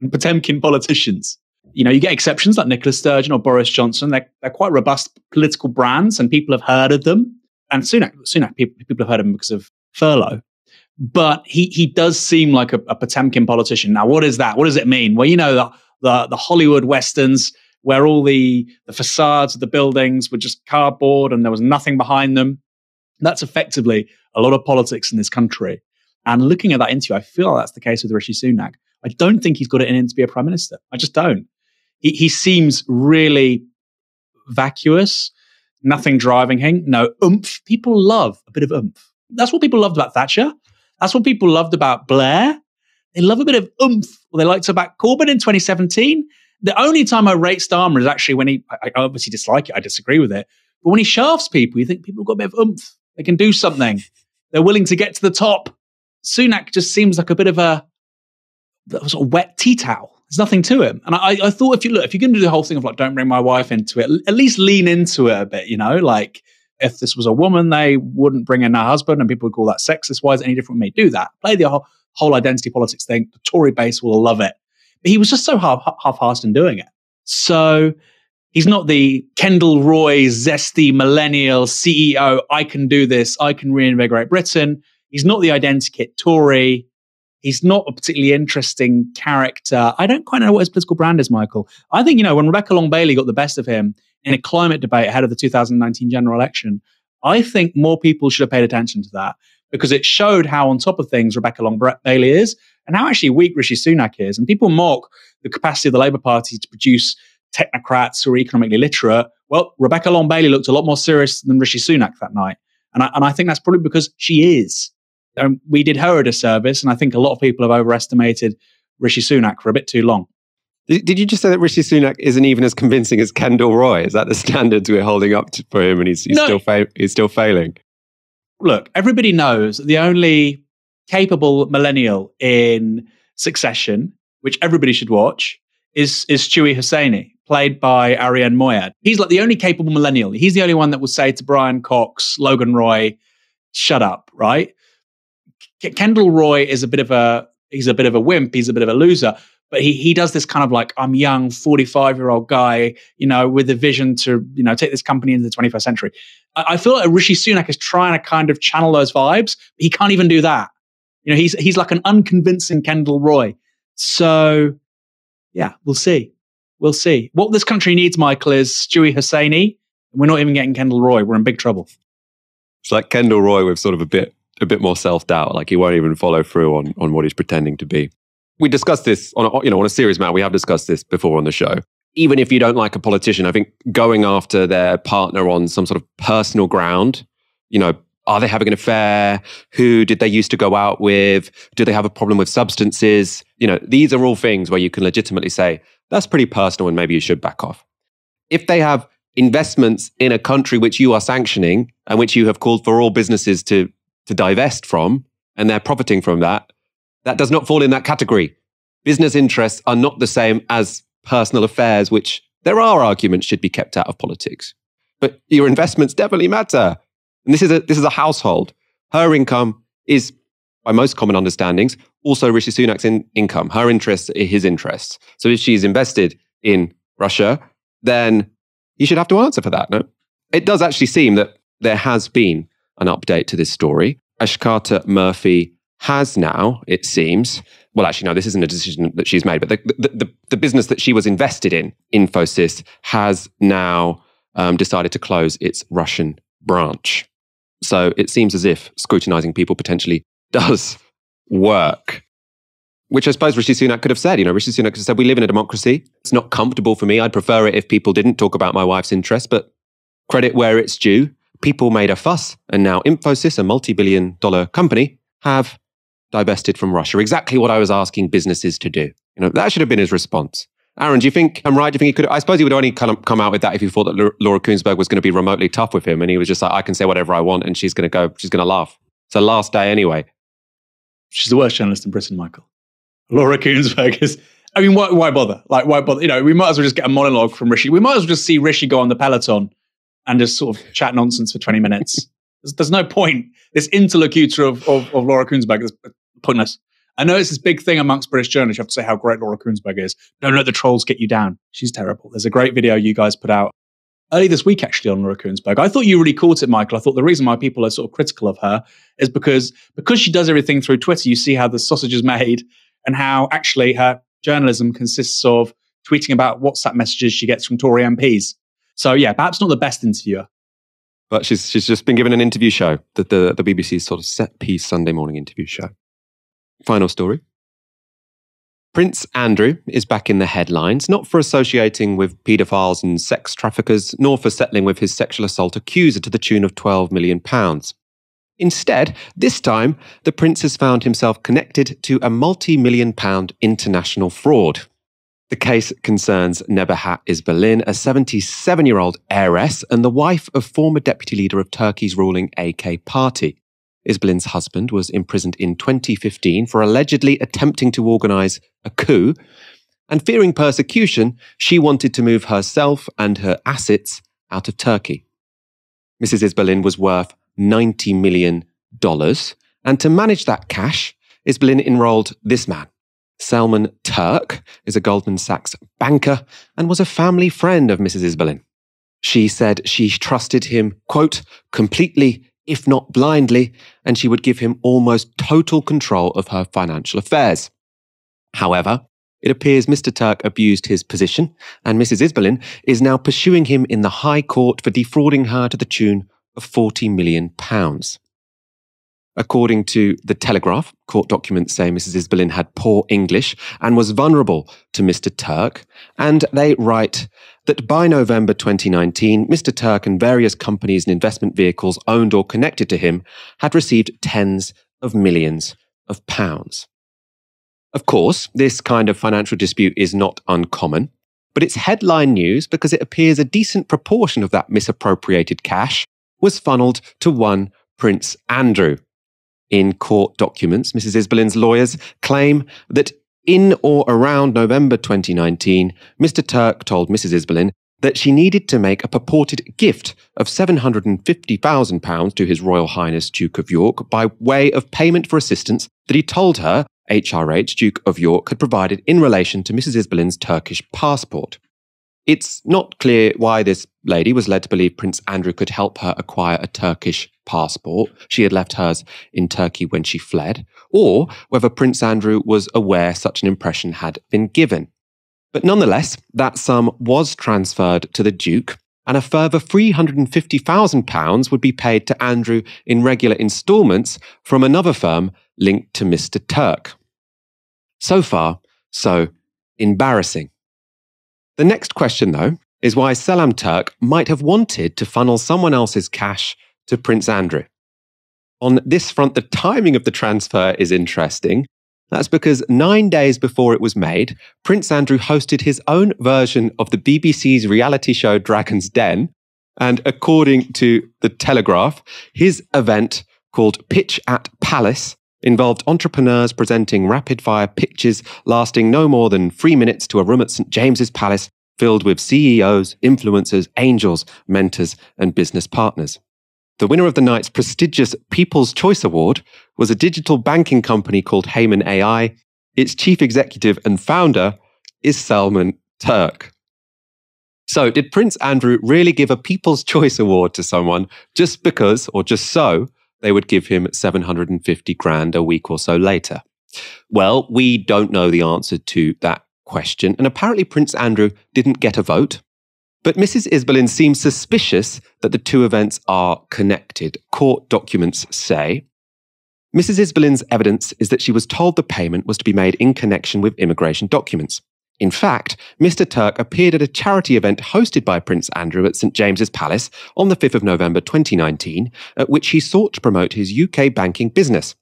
and Potemkin politicians you know, you get exceptions like Nicola Sturgeon or Boris Johnson. They're, they're quite robust political brands and people have heard of them. And Sunak, Sunak people, people have heard of him because of furlough. But he, he does seem like a, a Potemkin politician. Now, what is that? What does it mean? Well, you know, the, the, the Hollywood Westerns where all the, the facades of the buildings were just cardboard and there was nothing behind them. That's effectively a lot of politics in this country. And looking at that interview, I feel like that's the case with Rishi Sunak. I don't think he's got it in him to be a prime minister. I just don't. He, he seems really vacuous, nothing driving him, no oomph. People love a bit of oomph. That's what people loved about Thatcher. That's what people loved about Blair. They love a bit of oomph. They liked about Corbyn in 2017. The only time I rate Starmer is actually when he, I obviously dislike it, I disagree with it. But when he shafts people, you think people have got a bit of oomph. They can do something. They're willing to get to the top. Sunak just seems like a bit of a sort of wet tea towel. There's nothing to him. And I, I thought if you look, if you're going to do the whole thing of like, don't bring my wife into it, at least lean into it a bit, you know, like if this was a woman, they wouldn't bring in her husband and people would call that sexist. Why is it any different from me? Do that. Play the whole, whole identity politics thing. The Tory base will love it. But he was just so half, half-assed in doing it. So he's not the Kendall Roy, zesty millennial CEO. I can do this. I can reinvigorate Britain. He's not the identikit Tory. He's not a particularly interesting character. I don't quite know what his political brand is, Michael. I think, you know, when Rebecca Long Bailey got the best of him in a climate debate ahead of the 2019 general election, I think more people should have paid attention to that because it showed how on top of things Rebecca Long Bailey is and how actually weak Rishi Sunak is. And people mock the capacity of the Labour Party to produce technocrats who are economically literate. Well, Rebecca Long Bailey looked a lot more serious than Rishi Sunak that night. And I, and I think that's probably because she is. And we did her a disservice, and I think a lot of people have overestimated Rishi Sunak for a bit too long. Did you just say that Rishi Sunak isn't even as convincing as Kendall Roy? Is that the [LAUGHS] standards we're holding up to, for him, and he's, he's no. still fa- he's still failing? Look, everybody knows the only capable millennial in Succession, which everybody should watch, is is Stewy Hosseini, played by Arian Moayed. He's like the only capable millennial. He's the only one that will say to Brian Cox, Logan Roy, "Shut up!" Right? Kendall Roy is a bit of a he's a bit of a wimp. He's a bit of a loser. But he he does this kind of like I'm young, 45 year old guy, you know, with a vision to you know take this company into the 21st century. I, I feel like Rishi Sunak is trying to kind of channel those vibes. He can't even do that. You know, he's he's like an unconvincing Kendall Roy. So yeah, we'll see. We'll see. What this country needs, Michael, is Stewy Hosseini. We're not even getting Kendall Roy. We're in big trouble. It's like Kendall Roy with sort of a bit a bit more self doubt. Like he won't even follow through on on what he's pretending to be. We discussed this on a, you know on a serious matter. We have discussed this before on the show. Even if you don't like a politician, I think going after their partner on some sort of personal ground, you know, are they having an affair? Who did they used to go out with? Do they have a problem with substances? You know, these are all things where you can legitimately say that's pretty personal and maybe you should back off. If they have investments in a country which you are sanctioning and which you have called for all businesses to to divest from and they're profiting from that, that does not fall in that category. Business interests are not the same as personal affairs, which there are arguments should be kept out of politics. But your investments definitely matter. And this is a, this is a household. Her income is, by most common understandings, also Rishi Sunak's in, income. Her interests are his interests. So if she's invested in Russia, then you should have to answer for that, no? It does actually seem that there has been an update to this story. Akshata Murty has now, it seems, well, actually, no, this isn't a decision that she's made, but the, the, the, the business that she was invested in, Infosys, has now um, decided to close its Russian branch. So it seems as if scrutinizing people potentially [LAUGHS] does work. Which I suppose Rishi Sunak could have said. You know, Rishi Sunak could have said, We live in a democracy. It's not comfortable for me. I'd prefer it if people didn't talk about my wife's interests, but credit where it's due people made a fuss, and now Infosys, a multi billion dollar company, have divested from Russia. Exactly what I was asking businesses to do. You know, that should have been his response. Aaron, do you think I'm right? Do you think he could? I suppose he would only kind of come out with that if he thought that Laura Kuenssberg was going to be remotely tough with him, and he was just like, "I can say whatever I want," and she's going to go, she's going to laugh. It's the last day anyway. She's the worst journalist in Britain, Michael. Laura Kuenssberg is. I mean, why, why bother? Like, why bother? You know, we might as well just get a monologue from Rishi. We might as well just see Rishi go on the peloton and just sort of chat nonsense for 20 minutes. there's, there's, no point. This interlocutor of, of, of Laura Kuenssberg is pointless. I know it's this big thing amongst British journalists. You have to say how great Laura Kuenssberg is. Don't let the trolls get you down. She's terrible. There's a great video you guys put out early this week, actually, on Laura Kuenssberg. I thought you really caught it, Michael. I thought the reason why people are sort of critical of her is because because she does everything through Twitter. You see how the sausage is made and how actually her journalism consists of tweeting about WhatsApp messages she gets from Tory MPs. So yeah, perhaps not the best interviewer. But she's she's just been given an interview show, the the, the BBC's sort of set piece Sunday morning interview show. Final story. Prince Andrew is back in the headlines, not for associating with paedophiles and sex traffickers, nor for settling with his sexual assault accuser to the tune of £12 million. Instead, this time, the prince has found himself connected to a multi million pound international fraud. The case concerns Nebahat Isbilen, a 77 year old heiress and the wife of former deputy leader of Turkey's ruling AK party. Isbilen's husband was imprisoned in 2015 for allegedly attempting to organize a coup. And fearing persecution, she wanted to move herself and her assets out of Turkey. Mrs. Isbilen was worth $90 million. And to manage that cash, Isbilen enrolled this man. Selman Turk is a Goldman Sachs banker and was a family friend of Mrs. Isbilen. She said she trusted him, quote, completely if not blindly, and she would give him almost total control of her financial affairs. However, it appears Mr. Turk abused his position, and Mrs. Isbilen is now pursuing him in the High Court for defrauding her to the tune of £40 million. According to The Telegraph, court documents say Mrs. Isbilen had poor English and was vulnerable to Mr. Turk, and they write that by November 2019, Mr. Turk and various companies and investment vehicles owned or connected to him had received tens of millions of pounds. Of course, this kind of financial dispute is not uncommon, but it's headline news because it appears a decent proportion of that misappropriated cash was funneled to one Prince Andrew. In court documents, Mrs. Isbilen's lawyers claim that in or around November 2019, Mr. Turk told Mrs. Isbilen that she needed to make a purported gift of £750,000 to His Royal Highness Duke of York by way of payment for assistance that he told her HRH Duke of York had provided in relation to Mrs. Isbilen's Turkish passport. It's not clear why this lady was led to believe Prince Andrew could help her acquire a Turkish passport. She had left hers in Turkey when she fled, or whether Prince Andrew was aware such an impression had been given. But nonetheless, that sum was transferred to the Duke, and a further £350,000 would be paid to Andrew in regular instalments from another firm linked to Mr. Turk. So far, so embarrassing. The next question, though, is why Selman Turk might have wanted to funnel someone else's cash to Prince Andrew. On this front, the timing of the transfer is interesting. That's because nine days before it was made, Prince Andrew hosted his own version of the BBC's reality show Dragon's Den. And according to The Telegraph, his event called Pitch at Palace involved entrepreneurs presenting rapid fire pitches lasting no more than three minutes to a room at St. James's Palace filled with CEOs, influencers, angels, mentors, and business partners. The winner of the night's prestigious People's Choice Award was a digital banking company called Heyman AI. Its chief executive and founder is Selman Turk. So, did Prince Andrew really give a People's Choice Award to someone just because, or just so, they would give him 750 grand a week or so later? Well, we don't know the answer to that question, and apparently Prince Andrew didn't get a vote. But Mrs. Isbilen seems suspicious that the two events are connected. Court documents say Mrs. Isbilen's evidence is that she was told the payment was to be made in connection with immigration documents. In fact, Mr. Turk appeared at a charity event hosted by Prince Andrew at St James's Palace on the 5th of November 2019, at which he sought to promote his UK banking business.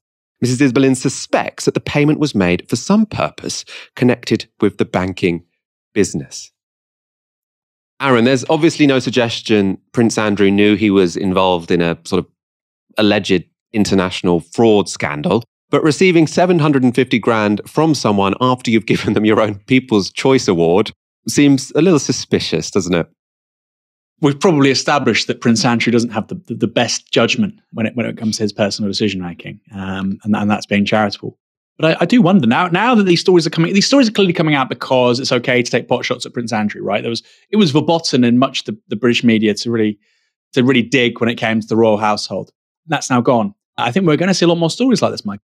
Mrs. Isbilen suspects that the payment was made for some purpose connected with the banking business. Aaron, there's obviously no suggestion Prince Andrew knew he was involved in a sort of alleged international fraud scandal. But receiving 750 grand from someone after you've given them your own People's Choice Award seems a little suspicious, doesn't it? We've probably established that Prince Andrew doesn't have the, the, best judgment when it, when it comes to his personal decision making, um, and, and that's being charitable. But I, I, do wonder now. Now that these stories are coming, these stories are clearly coming out because it's okay to take pot shots at Prince Andrew, right? There was it was verboten in much the, the British media to really to really dig when it came to the royal household. That's now gone. I think we're going to see a lot more stories like this, Mike.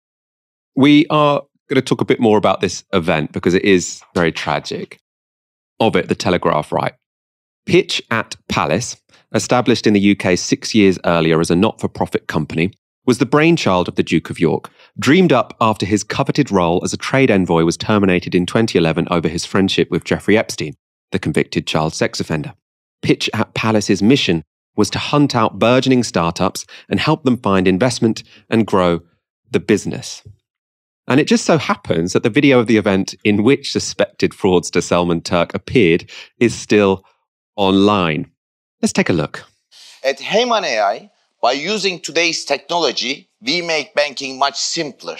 We are going to talk a bit more about this event because it is very tragic. Of it, the Telegraph, right? Pitch at Palace, established in the UK six years earlier as a not for profit company, was the brainchild of the Duke of York, dreamed up after his coveted role as a trade envoy was terminated in 2011 over his friendship with Jeffrey Epstein, the convicted child sex offender. Pitch at Palace's mission was to hunt out burgeoning startups and help them find investment and grow the business. And it just so happens that the video of the event in which suspected fraudster Selman Turk appeared is still online. Let's take a look. At Heyman AI, by using today's technology, we make banking much simpler.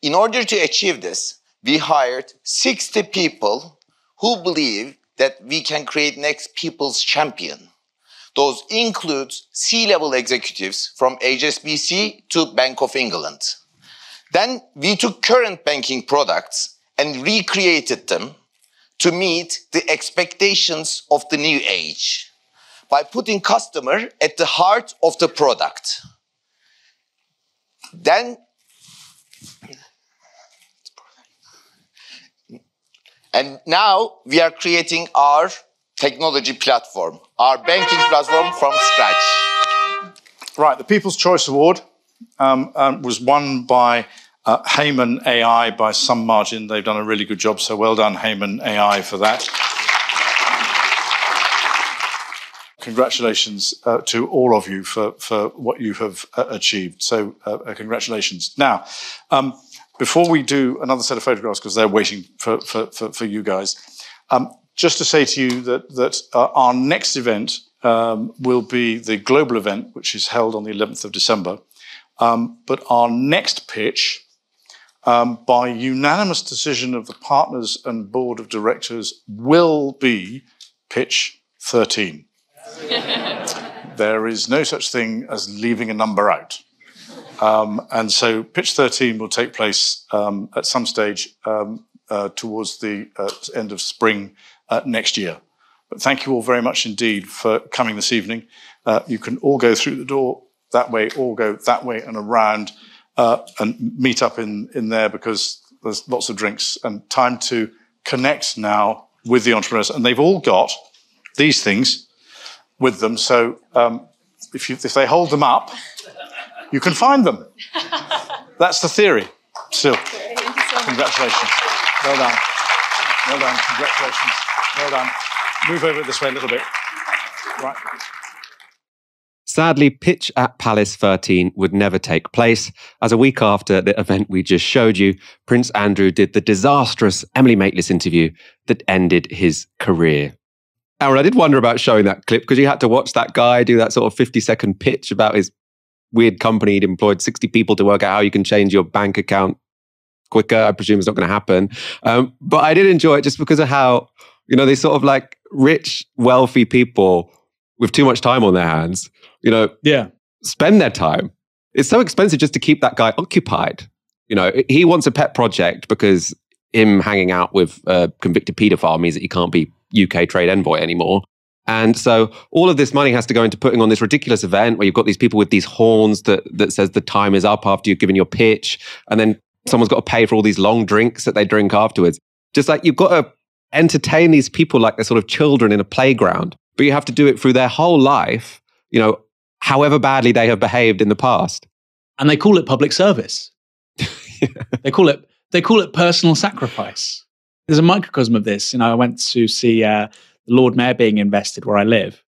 In order to achieve this, we hired 60 people who believe that we can create next people's champion. Those include C-level executives from HSBC to Bank of England. Then we took current banking products and recreated them to meet the expectations of the new age by putting customer at the heart of the product. Then and now we are creating our technology platform, our banking platform from scratch. Right, the People's Choice Award um, um, was won by uh, Heyman AI by some margin. They've done a really good job, so well done, Heyman AI, for that. Congratulations uh, to all of you for, for what you have uh, achieved. So, uh, uh, congratulations. Now, um, before we do another set of photographs, because they're waiting for, for, for, for you guys, um, just to say to you that, that uh, our next event um, will be the global event, which is held on the 11th of December. Um, but our next pitch, um, by unanimous decision of the partners and board of directors, will be pitch 13. [LAUGHS] there is no such thing as leaving a number out. Um, and so pitch 13 will take place um, at some stage um, uh, towards the uh, end of spring uh, next year. But thank you all very much indeed for coming this evening. Uh, you can all go through the door that way all go that way and around uh, and meet up in, in there because there's lots of drinks and time to connect now with the entrepreneurs. And they've all got these things with them. So um, if, you, if they hold them up, you can find them. That's the theory. Still, congratulations. Well done. Well done. Congratulations. Well done. Move over this way a little bit. Right. Sadly, Pitch at Palace 13 would never take place, as a week after the event we just showed you, Prince Andrew did the disastrous Emily Maitlis interview that ended his career. Aaron, I did wonder about showing that clip because you had to watch that guy do that sort of 50 second pitch about his weird company. He'd employed 60 people to work out how you can change your bank account quicker. I presume it's not going to happen. Um, but I did enjoy it just because of how, you know, they sort of like rich, wealthy people with too much time on their hands you know, yeah, spend their time. It's so expensive just to keep that guy occupied. You know, he wants a pet project because him hanging out with a convicted paedophile means that he can't be UK trade envoy anymore. And so all of this money has to go into putting on this ridiculous event where you've got these people with these horns that that says the time is up after you've given your pitch, and then someone's got to pay for all these long drinks that they drink afterwards. Just like you've got to entertain these people like they're sort of children in a playground, but you have to do it through their whole life, you know, however badly they have behaved in the past. And they call it public service. yeah. [LAUGHS] They call it they call it personal sacrifice. There's a microcosm of this. You know, I went to see uh, the Lord Mayor being invested where I live,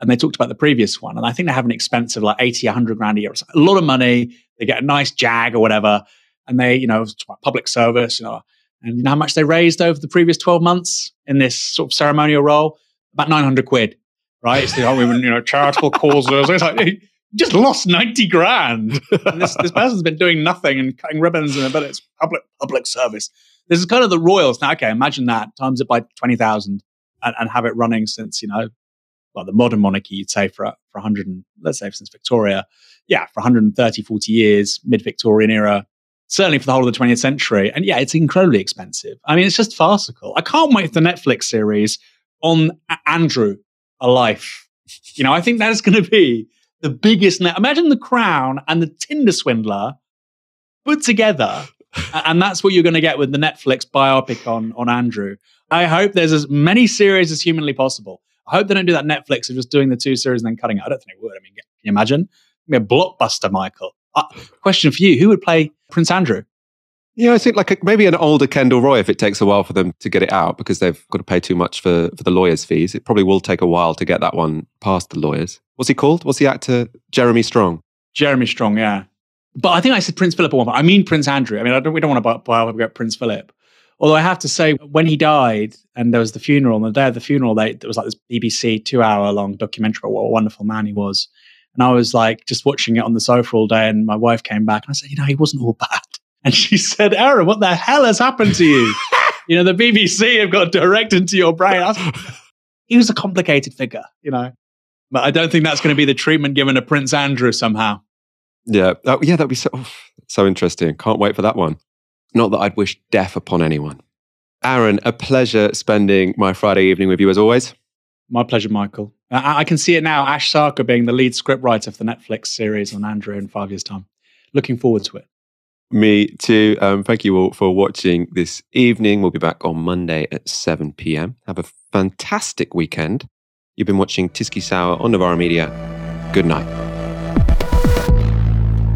and they talked about the previous one. And I think they have an expense of like 80, 100 grand a year. a lot of money. They get a nice Jag or whatever. And they, you know, public service, you know, and you know how much they raised over the previous 12 months in this sort of ceremonial role? About 900 quid right? It's the whole, you know, charitable causes. It's like, just lost 90 grand. And this, this person's been doing nothing and cutting ribbons, and but it's public public service. This is kind of the royals. Now, okay, imagine that, times it by 20,000 and, and have it running since, you know, well, the modern monarchy, you'd say for, for 100, and, let's say since Victoria, yeah, for 130, 40 years, mid Victorian era, certainly for the whole of the 20th century. And yeah, it's incredibly expensive. I mean, it's just farcical. I can't wait for the Netflix series on Andrew a life. You know, I think that is going to be the biggest. Ne- Imagine the Crown and the Tinder Swindler put together, and that's what you're going to get with the Netflix biopic on on Andrew. I hope there's as many series as humanly possible. I hope they don't do that Netflix of just doing the two series and then cutting it. I don't think it would. I mean, can you imagine? A blockbuster, Michael. Uh, question for you: Who would play Prince Andrew? Yeah, I think like a, maybe an older Kendall Roy if it takes a while for them to get it out because they've got to pay too much for, for the lawyers' fees. It probably will take a while to get that one past the lawyers. What's he called? What's the actor? Jeremy Strong. Jeremy Strong, yeah. But I think I said Prince Philip at one point. I mean Prince Andrew. I mean, I don't, we don't want to buy about Prince Philip. Although I have to say, when he died and there was the funeral, and the day of the funeral, they, there was like this BBC two hour long documentary about what a wonderful man he was. And I was like just watching it on the sofa all day. And my wife came back and I said, you know, he wasn't all bad. [LAUGHS] And she said, Aaron, what the hell has happened to you? [LAUGHS] you know, the BBC have got direct into your brain. [LAUGHS] He was a complicated figure, you know. But I don't think that's going to be the treatment given to Prince Andrew somehow. Yeah. Oh, yeah, that'd be so, oh, so interesting. Can't wait for that one. Not that I'd wish death upon anyone. Aaron, a pleasure spending my Friday evening with you as always. My pleasure, Michael. I, I can see it now. Ash Sarkar being the lead scriptwriter for the Netflix series on Andrew in five years' time. Looking forward to it. Me too. Um, thank you all for watching this evening. We'll be back on Monday at 7 p.m. Have a fantastic weekend. You've been watching Tyskie Sour on Novara Media. Good night.